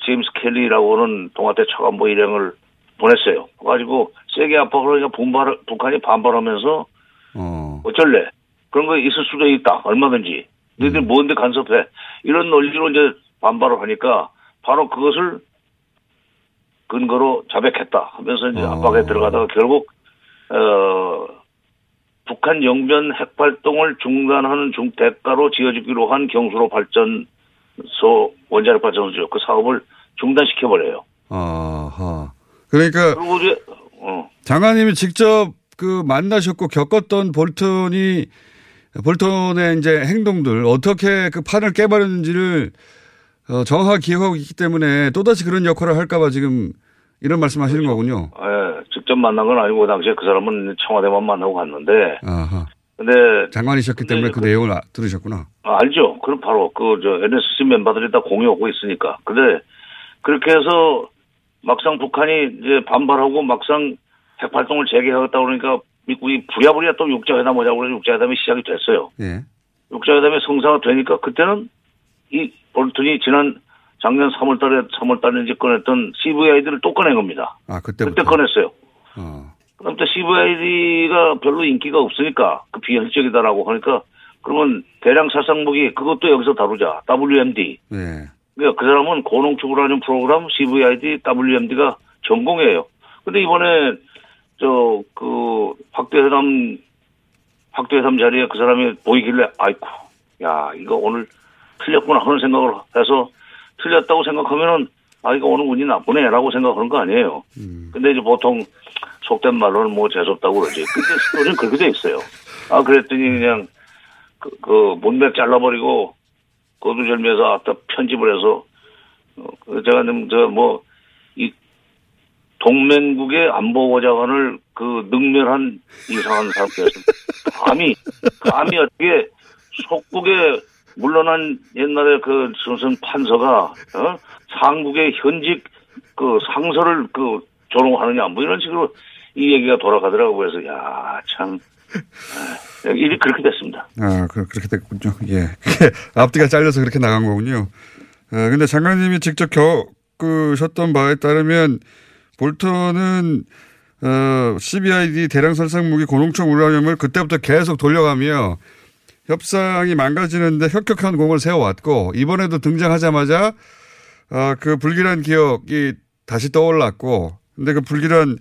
제임스 켈리라고 하는 동아태 차관보 일행을 보냈어요. 그래가지고 세게 압박을 하니까 분발, 북한이 반발하면서 어. 어쩔래? 그런 거 있을 수도 있다. 얼마든지. 너희들 뭔데 간섭해? 이런 논리로 이제 반발을 하니까 바로 그것을 근거로 자백했다 하면서 이제 어. 압박에 들어가다가 결국 어 북한 영변 핵 활동을 중단하는 중 대가로 지어주기로 한 경수로 발전소 원자력 발전소죠. 그 사업을 중단시켜 버려요. 아하. 그러니까 그리고 이제 어 장관님이 직접 그 만나셨고 겪었던 볼턴이 볼턴의 이제 행동들 어떻게 그 판을 깨버렸는지를 어, 정확하게 기억하고 있기 때문에 또다시 그런 역할을 할까봐 지금 이런 말씀 하시는 거군요. 예, 직접 만난 건 아니고 그 당시에 그 사람은 청와대만 만나고 갔는데 아하. 근데 장관이셨기 때문에 그 내용을 아- 들으셨구나. 아, 알죠. 그럼 바로 그 저 NSC 멤버들이 다 공유하고 있으니까. 근데 그렇게 해서 막상 북한이 이제 반발하고 막상 핵 활동을 재개하겠다 그러니까 미국이 부랴부랴 또 육자회담 하자고 그래서 육자회담이 시작이 됐어요. 예. 육자회담이 성사가 되니까 그때는 이 볼턴이 지난 작년 3월 달에 3월 달에 이제 꺼냈던 CVID를 또 꺼낸 겁니다. 아, 그때부터. 그때 꺼냈어요. 어. 그럼 또 CVID가 별로 인기가 없으니까 그 비현실적이다라고 하니까 그러면 대량 살상무기 그것도 여기서 다루자. WMD. 예. 그러니까 그 사람은 고농축 우라늄 프로그램 CVID, WMD가 전공이에요. 근데 이번에 저 그 확대회담 확대회담 자리에 그 사람이 보이길래 아이쿠 야 이거 오늘 틀렸구나 하는 생각을 해서 틀렸다고 생각하면은 아 이거 오늘 운이 나쁘네라고 생각하는 거 아니에요. 근데 이제 보통 속된 말로는 뭐 재수없다고 그러지. 근데 스토리는 그렇게 돼 있어요. 아 그랬더니 그냥 그, 그 문맥 잘라버리고 거두절미해서 아까 편집을 해서 어, 그 제가 저뭐 이 동맹국의 안보보좌관을 그 능멸한 이상한 사람이었습니다. 감히 감히 어떻게 속국에 물러난 옛날에 그 무슨 판서가 어? 상국의 현직 그 상서를 그 조롱하느냐 뭐 이런 식으로 이 얘기가 돌아가더라고 그래서 야참 일이 그렇게 됐습니다. 아, 그, 그렇게 됐군요. 예. 앞뒤가 잘려서 그렇게 나간 거군요. 아, 근데 장관님이 직접 겪으셨던 바에 따르면 볼턴은 어, CBID 대량 살상 무기 고농축 우라늄을 그때부터 계속 돌려가며 협상이 망가지는데 혁혁한 공을 세워왔고 이번에도 등장하자마자 어, 그 불길한 기억이 다시 떠올랐고 근데 그 불길한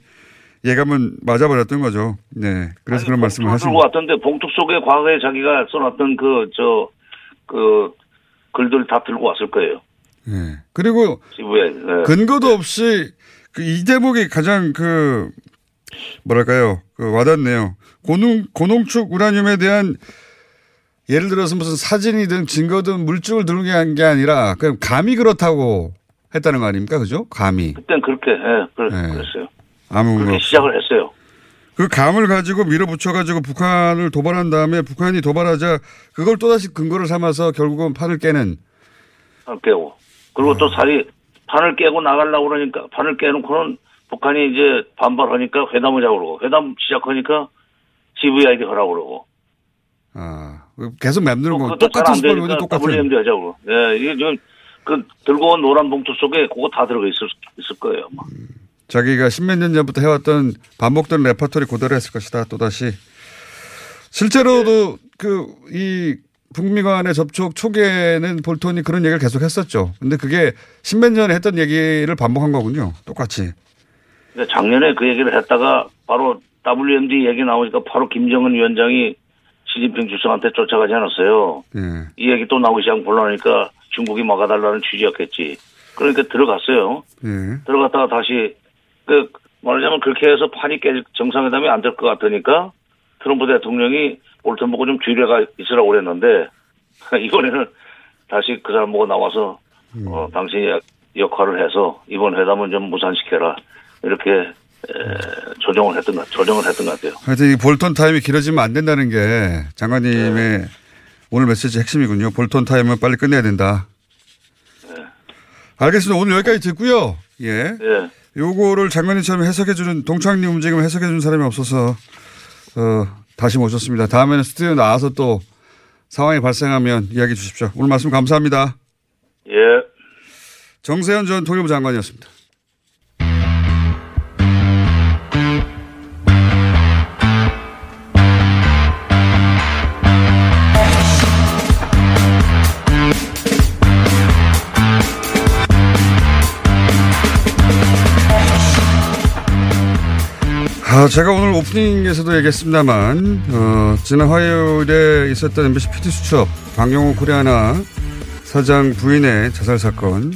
예감은 맞아버렸던 거죠. 네. 그래서 그런 말씀을 하신 들고 왔던데 봉투 속에 과거에 자기가 써놨던 그 저그 글들 다 들고 왔을 거예요. 예. 그리고 지부에 네. 근거도 없이 그 이 대목이 가장 그 뭐랄까요 그 와닿네요. 고농 고농축 우라늄에 대한 예를 들어서 무슨 사진이든 증거든 물증을 들게 한게 아니라 그냥 감이 그렇다고 했다는 거 아닙니까, 그죠? 감이. 그땐 그렇게 예, 그랬, 네. 그랬어요. 아무 그렇게 거 시작을 했어요. 그 감을 가지고 밀어붙여 가지고 북한을 도발한 다음에 북한이 도발하자 그걸 또다시 근거를 삼아서 결국은 판을 깨는. 판을 깨고. 그리고 또 살이 판을 깨고 나가려고 그러니까 판을 깨놓고는 북한이 이제 반발하니까 회담하자고 그러고. 회담 시작하니까 CVID 하라고 그러고. 아 계속 맴드는 거 그것도 똑같은 되니까 똑같은 WMD 하자고 예 이게 지금 그 들고 온 노란 봉투 속에 그거 다 들어가 있을 있을 거예요. 아마. 자기가 십몇 년 전부터 해왔던 반복된 레퍼토리 그대로 했을 것이다. 또다시. 실제로도 그이 북미 간의 접촉 초기에는 볼턴이 그런 얘기를 계속 했었죠. 근데 그게 십몇 년에 했던 얘기를 반복한 거군요. 똑같이. 작년에 그 얘기를 했다가 바로 WMD 얘기 나오니까 바로 김정은 위원장이 시진핑 주석한테 쫓아가지 않았어요. 예. 이 얘기 또 나오기 시작 곤란하니까 중국이 막아달라는 취지였겠지. 그러니까 들어갔어요. 예. 들어갔다가 다시 그 말하자면 그렇게 해서 판이 깨 정상회담이 안 될 것 같으니까 트럼프 대통령이 볼턴 보고 좀 뒤려가 있으라고 그랬는데 이번에는 다시 그 사람 보고 나와서 어, 당신이 역- 역할을 해서 이번 회담은 좀 무산시켜라 이렇게 에, 조정을 했던 것 조정을 했던 것 같아요. 하여튼 이 볼턴 타임이 길어지면 안 된다는 게 장관님의 오늘 메시지 핵심이군요. 볼턴 타임은 빨리 끝내야 된다. 알겠습니다. 오늘 여기까지 듣고요. 예. 예. 요거를 장관님처럼 해석해주는 동창리 움직임 해석해주는 사람이 없어서 어, 다시 모셨습니다. 다음에는 스튜디오 나와서 또 상황이 발생하면 이야기해 주십시오. 오늘 말씀 감사합니다. 예. 정세현 전 통일부 장관이었습니다. 아, 제가 오늘 오프닝에서도 얘기했습니다만, 어, 지난 화요일에 있었던 MBC PD 수첩, 방영호 코리아나 사장 부인의 자살 사건,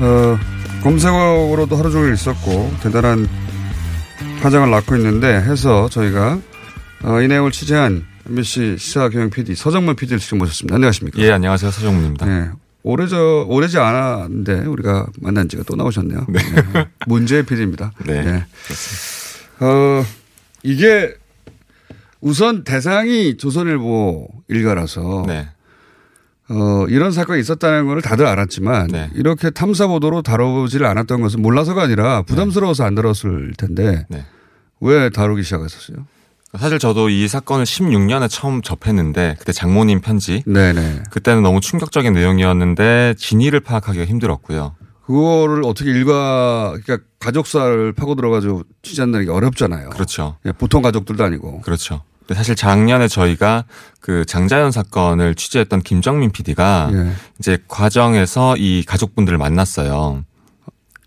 어, 검색어로도 하루 종일 있었고, 대단한 파장을 낳고 있는데, 해서 저희가, 어, 이 내용을 취재한 MBC 시사경영 PD, 서정문 PD를 지금 모셨습니다. 안녕하십니까? 예, 안녕하세요. 서정문입니다. 네. 오래저, 오래지 않았는데, 우리가 만난 지가 또 나오셨네요. 네. 문제 PD입니다. 네. 어, 이게 우선 대상이 조선일보 일가라서 네. 어, 이런 사건이 있었다는 걸 다들 알았지만 네. 이렇게 탐사 보도로 다루지를 않았던 것은 몰라서가 아니라 부담스러워서 안 다뤘을 텐데 네. 왜 다루기 시작했었어요? 사실 저도 이 사건을 16년에 처음 접했는데 그때 장모님 편지 네네. 그때는 너무 충격적인 내용이었는데 진위를 파악하기가 힘들었고요. 그거를 어떻게 일가 그러니까 가족사를 파고 들어가지고 취재한다는 게 어렵잖아요. 그렇죠. 예, 보통 가족들도 아니고. 그렇죠. 사실 작년에 저희가 그 장자연 사건을 취재했던 김정민 PD가 예. 이제 과정에서 이 가족분들을 만났어요.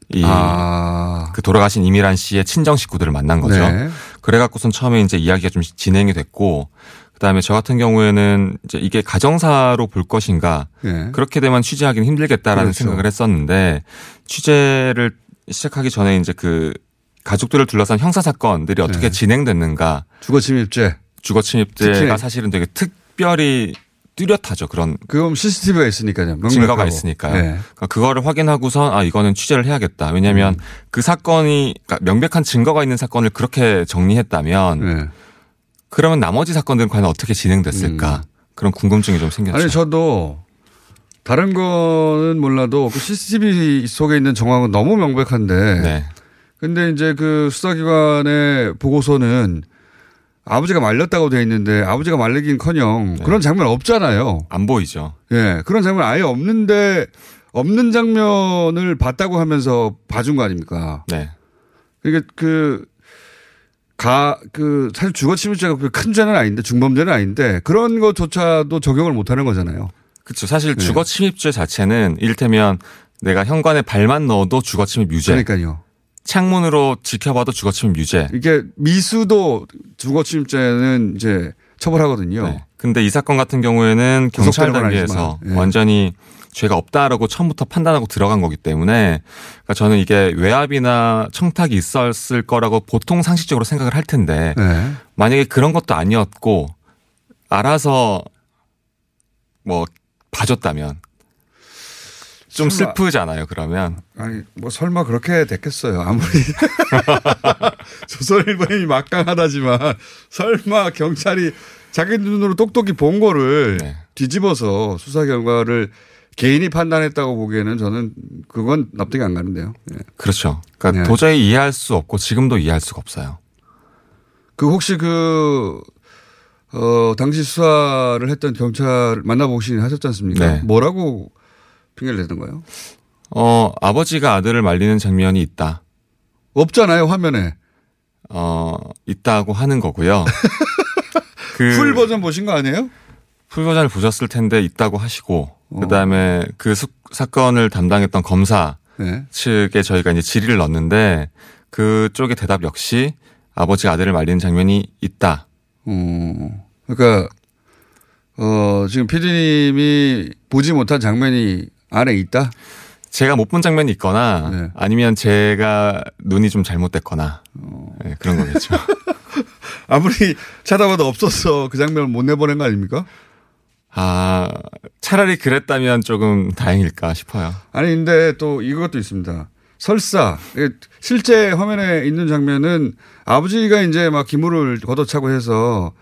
이 아. 그 돌아가신 이미란 씨의 친정 식구들을 만난 거죠. 네. 그래갖고선 처음에 이제 이야기가 좀 진행이 됐고, 그 다음에 저 같은 경우에는 이제 이게 가정사로 볼 것인가, 예. 그렇게 되면 취재하기는 힘들겠다라는 그렇죠. 생각을 했었는데, 취재를 시작하기 전에 이제 그 가족들을 둘러싼 형사 사건들이 어떻게 네. 진행됐는가, 주거 침입죄. 주거 침입죄가 특히- 사실은 되게 특별히 뚜렷하죠. 그런 그럼 CCTV가 있으니까요. 명백하고. 증거가 있으니까요. 네. 그러니까 그거를 확인하고선 아 이거는 취재를 해야겠다. 왜냐하면 음. 그 사건이 그러니까 명백한 증거가 있는 사건을 그렇게 정리했다면 네. 그러면 나머지 사건들은 과연 어떻게 진행됐을까 그런 궁금증이 좀 생겼죠. 음. 아니 저도 다른 거는 몰라도 그 CCTV 속에 있는 정황은 너무 명백한데. 네. 근데 이제 그 수사기관의 보고서는 아버지가 말렸다고 돼 있는데 아버지가 말리긴커녕 그런 장면 없잖아요. 네. 안 보이죠. 예, 그런 장면 아예 없는데 없는 장면을 봤다고 하면서 봐준 거 아닙니까? 네. 그러니까 그, 가, 그, 사실 주거 침입죄가 그큰 죄는 아닌데, 중범죄는 아닌데, 그런 것조차도 적용을 못 하는 거잖아요. 그렇죠. 사실 네. 주거 침입죄 자체는 이를테면 내가 현관에 발만 넣어도 주거 침입 유죄. 그러니까요. 창문으로 지켜봐도 주거 침입 유죄. 이게 미수도 주거 침입죄는 이제 처벌하거든요. 네. 근데 이 사건 같은 경우에는 경찰 단계에서 예. 완전히 죄가 없다라고 처음부터 판단하고 들어간 거기 때문에 그러니까 저는 이게 외압이나 청탁이 있었을 거라고 보통 상식적으로 생각을 할 텐데 네. 만약에 그런 것도 아니었고 알아서 뭐 봐줬다면 좀 설마- 슬프잖아요. 그러면 아니, 뭐 설마 그렇게 됐겠어요. 아무리. 조선일보님이 막강하다지만 설마 경찰이 자기 눈으로 똑똑히 본 거를 네. 뒤집어서 수사 결과를 개인이 판단했다고 보기에는 저는 그건 납득이 안 가는데요. 예. 그렇죠. 그러니까 네. 도저히 이해할 수 없고 지금도 이해할 수가 없어요. 그 혹시 그, 어, 당시 수사를 했던 경찰 만나보시긴 하셨지 않습니까? 네. 뭐라고 핑계를 내던가요? 어 아버지가 아들을 말리는 장면이 있다. 없잖아요, 화면에. 어 있다고 하는 거고요. 그 full 버전 보신 거 아니에요? full 버전을 보셨을 텐데 있다고 하시고 어. 그다음에 그 수- 사건을 담당했던 검사 네. 측에 저희가 이제 질의를 넣었는데 그쪽의 대답 역시 아버지가 아들을 말리는 장면이 있다. 어, 그러니까, 어, 지금 피디님이 보지 못한 장면이 안에 있다? 제가 못 본 장면이 있거나 네. 아니면 제가 눈이 좀 잘못됐거나 어. 네, 그런 거겠죠. 아무리 찾아봐도 없었어. 그 장면을 못 내보낸 거 아닙니까? 아 차라리 그랬다면 조금 다행일까 싶어요. 아니, 근데 또 이것도 있습니다. 설사, 이게 실제 화면에 있는 장면은 아버지가 이제 막 기물을 걷어차고 해서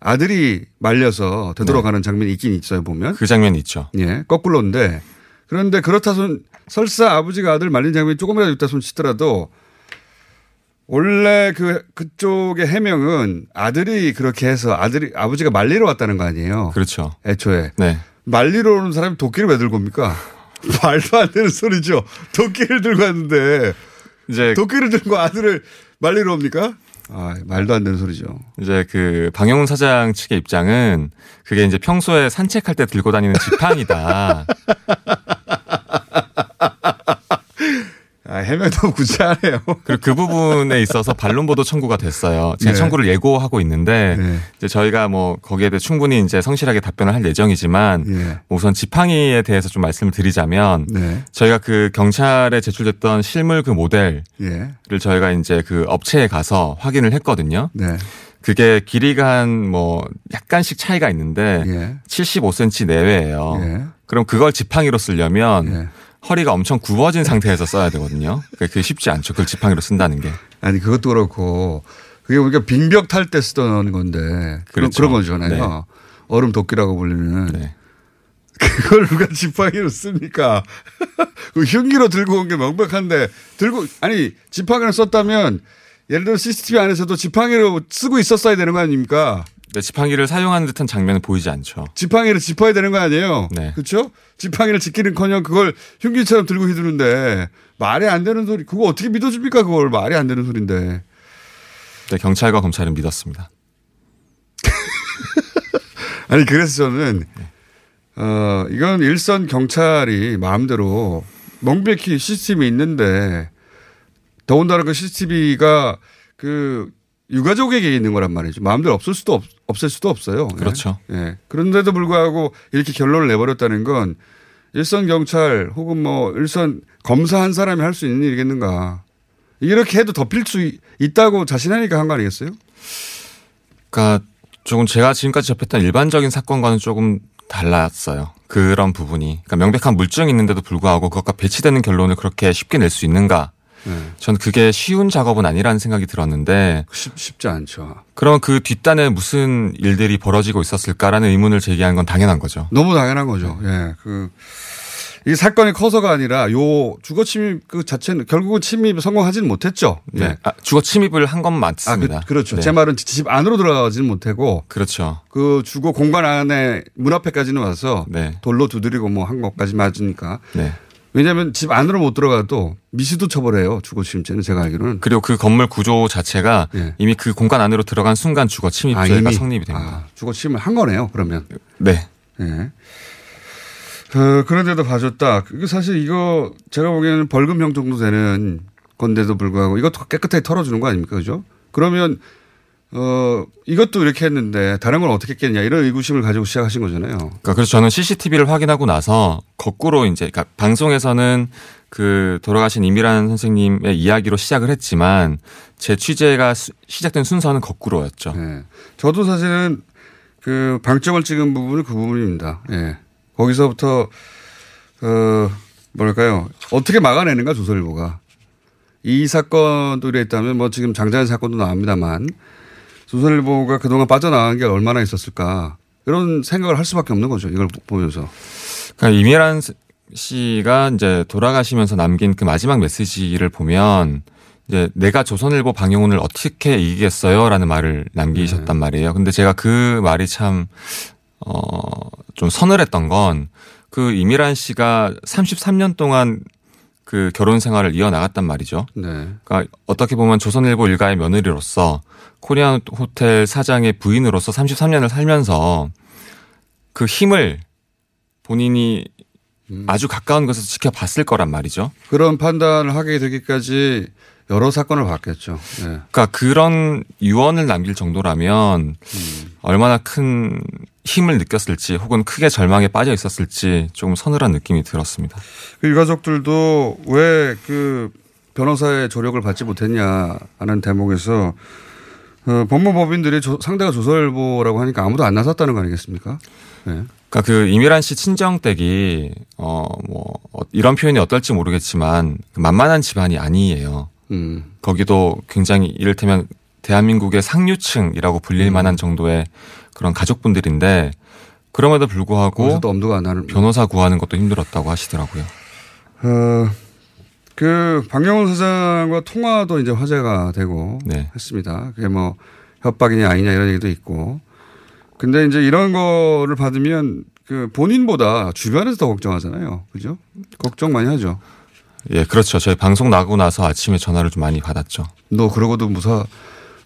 아들이 말려서 되돌아가는 장면이 있긴 있어요, 보면. 그 장면이 있죠. 예, 거꾸로인데. 그런데 그렇다 손 설사 아버지가 아들 말린 장면이 조금이라도 있다 손 치더라도 원래 그 그쪽의 해명은 아들이 그렇게 해서 아들이 아버지가 말리러 왔다는 거 아니에요. 그렇죠. 애초에 네. 말리러 오는 사람이 도끼를 왜 들고 옵니까? 말도 안 되는 소리죠. 도끼를 들고 왔는데 이제 도끼를 들고 아들을 말리러 옵니까? 아, 말도 안 되는 소리죠. 이제 그 방영훈 사장 측의 입장은 그게 이제 평소에 산책할 때 들고 다니는 지팡이다. 아, 해명 너무 구차하네요. 그리고 그 부분에 있어서 반론 보도 청구가 됐어요. 제가 네. 청구를 예고하고 있는데 네. 이제 저희가 뭐 거기에 대해 충분히 이제 성실하게 답변을 할 예정이지만 예. 뭐 우선 지팡이에 대해서 좀 말씀을 드리자면 네. 저희가 그 경찰에 제출됐던 실물 그 모델을 예. 저희가 이제 그 업체에 가서 확인을 했거든요. 네. 그게 길이가 한 뭐 약간씩 차이가 있는데 예. 75cm 내외예요. 예. 그럼 그걸 지팡이로 쓰려면 예. 허리가 엄청 굽어진 상태에서 써야 되거든요. 그게 그게 쉽지 않죠. 그걸 지팡이로 쓴다는 게. 아니 그것도 그렇고 그게 우리가 빙벽 탈 때 쓰던 건데 그런 그렇죠. 그런 거잖아요. 네. 얼음 도끼라고 불리는 네. 그걸 누가 지팡이로 씁니까? 그 흉기로 들고 온 게 명백한데 들고 아니 지팡이를 썼다면 예를 들어 CCTV 안에서도 지팡이로 쓰고 있었어야 되는 거 아닙니까? 네, 지팡이를 사용하는 듯한 장면은 보이지 않죠. 지팡이를 짚어야 되는 거 아니에요? 네. 그렇죠? 지팡이를 짚기는커녕 그걸 흉기처럼 들고 휘두르는데 말이 안 되는 소리. 그거 어떻게 믿어줍니까? 그걸 말이 안 되는 소리인데. 네, 경찰과 검찰은 믿었습니다. 아니 그래서 저는 어 이건 일선 경찰이 마음대로 명백히 CCTV 있는데 더군다나 그 CCTV가 그 유가족에게 있는 거란 말이죠. 마음대로 없을 수도 없, 없을 수도 없어요. 예. 그렇죠. 예. 그런데도 불구하고 이렇게 결론을 내버렸다는 건 일선 경찰 혹은 뭐 일선 검사 한 사람이 할 수 있는 일이겠는가. 이렇게 해도 덮일 수 있- 있다고 자신하니까 한 거 아니겠어요? 그러니까 조금 제가 지금까지 접했던 일반적인 사건과는 조금 달랐어요. 그런 부분이. 그러니까 명백한 물증이 있는데도 불구하고 그것과 배치되는 결론을 그렇게 쉽게 낼 수 있는가. 네. 전 그게 쉬운 작업은 아니라는 생각이 들었는데 쉽, 쉽지 않죠. 그럼 그 뒷단에 무슨 일들이 벌어지고 있었을까라는 의문을 제기하는 건 당연한 거죠. 너무 당연한 거죠. 예. 그, 이 사건이 커서가 아니라 요 주거 침입 그 자체는 결국은 침입 성공하지는 못했죠. 예. 네. 아, 주거 침입을 한건 아, 맞습니다. 그, 렇죠 네. 제 말은 집 안으로 들어가지는 못하고 그렇죠. 그 주거 공간 안에 문 앞에까지는 와서 네. 돌로 두드리고 뭐 한 것까지 맞으니까. 네. 왜냐하면 집 안으로 못 들어가도 미수도 처벌해요. 주거 침입죄는 제가 알기로는. 그리고 그 건물 구조 자체가 예. 이미 그 공간 안으로 들어간 순간 주거 침입죄가 이미? 성립이 됩니다. 아, 주거 침입을 한 거네요. 그러면. 네. 예. 그, 그런데도 봐줬다. 그게 사실 이거 제가 보기에는 벌금형 정도 되는 건데도 불구하고 이것도 깨끗하게 털어주는 거 아닙니까? 그죠? 그러면, 어, 이것도 이렇게 했는데 다른 건 어떻게 했겠냐 이런 의구심을 가지고 시작하신 거잖아요. 그러니까 그래서 저는 CCTV를 확인하고 나서 거꾸로 이제 그러니까 방송에서는 그 돌아가신 이미란 선생님의 이야기로 시작을 했지만 제 취재가 수- 시작된 순서는 거꾸로였죠. 예. 저도 사실은 그 방점을 찍은 부분은 그 부분입니다. 예. 거기서부터, 어, 뭐랄까요. 어떻게 막아내는가 조선일보가. 이 사건도 이랬다면 뭐 지금 장자연 사건도 나옵니다만 조선일보가 그동안 빠져나간 게 얼마나 있었을까. 이런 생각을 할 수밖에 없는 거죠. 이걸 보면서. 그러니까 이미란 씨가 이제 돌아가시면서 남긴 그 마지막 메시지를 보면 이제 내가 조선일보 방영훈을 어떻게 이기겠어요라는 말을 남기셨단 말이에요. 근데 제가 그 말이 참, 어, 좀 서늘했던 건 그 이미란 씨가 33년 동안 그 결혼 생활을 이어나갔단 말이죠. 네. 그러니까 어떻게 보면 조선일보 일가의 며느리로서 코리안 호텔 사장의 부인으로서 33년을 살면서 그 힘을 본인이 아주 가까운 곳에서 지켜봤을 거란 말이죠. 그런 판단을 하게 되기까지 여러 사건을 봤겠죠. 예. 그러니까 그런 유언을 남길 정도라면 얼마나 큰 힘을 느꼈을지 혹은 크게 절망에 빠져 있었을지 조금 서늘한 느낌이 들었습니다. 그 유가족들도 왜 그 변호사의 조력을 받지 못했냐 하는 대목에서 어, 법무법인들이 조- 상대가 조선일보라고 하니까 아무도 안 나섰다는 거 아니겠습니까? 네. 그러니까 그 이미란 씨 친정댁이 어 뭐 이런 표현이 어떨지 모르겠지만 그 만만한 집안이 아니에요. 음. 거기도 굉장히 이를테면 대한민국의 상류층이라고 불릴 만한 정도의 그런 가족분들인데 그럼에도 불구하고 변호사 구하는 것도 힘들었다고 하시더라고요. 어, 그 박영훈 사장과 통화도 이제 화제가 되고 네. 했습니다. 그게 뭐 협박이냐 아니냐 이런 얘기도 있고. 근데 이제 이런 거를 받으면 그 본인보다 주변에서 더 걱정하잖아요. 그죠? 걱정 많이 하죠. 예, 그렇죠. 저희 방송 나고 나서 아침에 전화를 좀 많이 받았죠. 너 그러고도 무사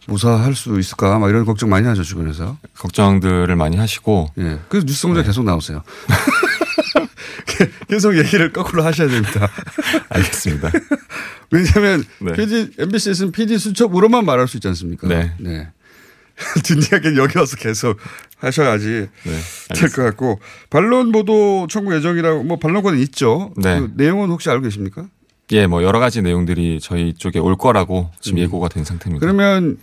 무사할 수 있을까? 막 이런 걱정 많이 하죠 주변에서. 걱정들을 많이 하시고. 예. 그래서 뉴스 공장 계속 나오세요. 계속 얘기를 거꾸로 하셔야 됩니다. 알겠습니다. 왜냐하면 네. PD, MBC에서는 PD 수첩으로만 말할 수 있지 않습니까? 네. 뒷이야기는 여기 와서 계속 하셔야지 네, 될것 같고 반론 보도 청구 예정이라고 뭐 반론권은 있죠. 네. 그 내용은 혹시 알고 계십니까? 예, 뭐 여러 가지 내용들이 저희 쪽에 올 거라고 지금 음. 예고가 된 상태입니다. 그러면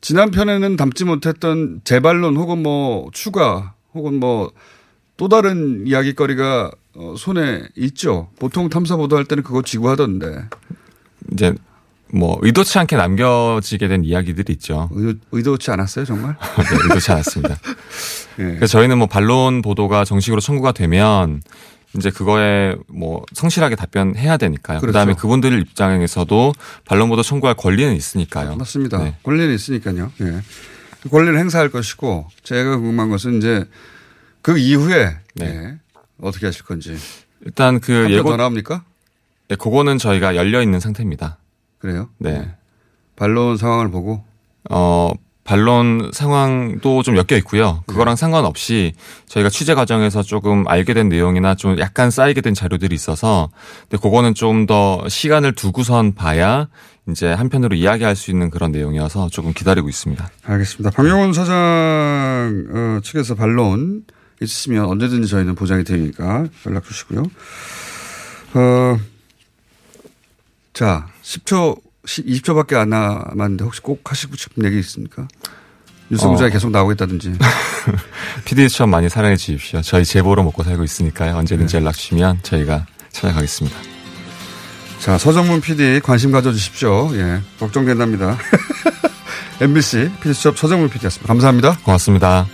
지난 편에는 담지 못했던 재반론 혹은 뭐 추가 혹은 뭐 또 다른 이야기거리가 어, 손에 있죠. 보통 탐사 보도할 때는 그거 지구하던데. 이제 뭐 의도치 않게 남겨지게 된 이야기들이 있죠. 의도, 의도 치 않았어요, 정말? 네, 의도치 않았습니다. 예. 그래서 저희는 뭐 반론 보도가 정식으로 청구가 되면 이제 그거에 뭐 성실하게 답변해야 되니까요. 그렇죠. 그 다음에 그분들 입장에서도 반론 보도 청구할 권리는 있으니까요. 맞습니다. 네. 권리는 있으니까요. 예. 그 권리를 행사할 것이고 제가 궁금한 것은 이제 그 이후에 네. 예. 어떻게 하실 건지. 일단 그 예고 더 나옵니까? 네, 그거는 저희가 열려 있는 상태입니다. 그래요? 네. 반론 상황을 보고 어, 반론 상황도 좀 엮여 있고요. 그거랑 상관없이 저희가 취재 과정에서 조금 알게 된 내용이나 좀 약간 쌓이게 된 자료들이 있어서 근데 그거는 좀 더 시간을 두고선 봐야 이제 한편으로 이야기할 수 있는 그런 내용이어서 조금 기다리고 있습니다. 알겠습니다. 박영훈 사장 어, 측에서 반론 있으시면 언제든지 저희는 보장이 되니까 연락 주시고요. 어, 자, 10초, 20초밖에 안 남았는데 혹시 꼭 하시고 싶은 얘기 있습니까? 뉴스 어. 공장에 계속 나오겠다든지. PD 수첩 많이 사랑해 주십시오. 저희 제보로 먹고 살고 있으니까요. 언제든지 연락 주시면 저희가 찾아가겠습니다. 자, 서정문 PD 관심 가져주십시오. 예, 걱정된답니다. MBC PD 수첩 서정문 PD였습니다. 감사합니다. 고맙습니다.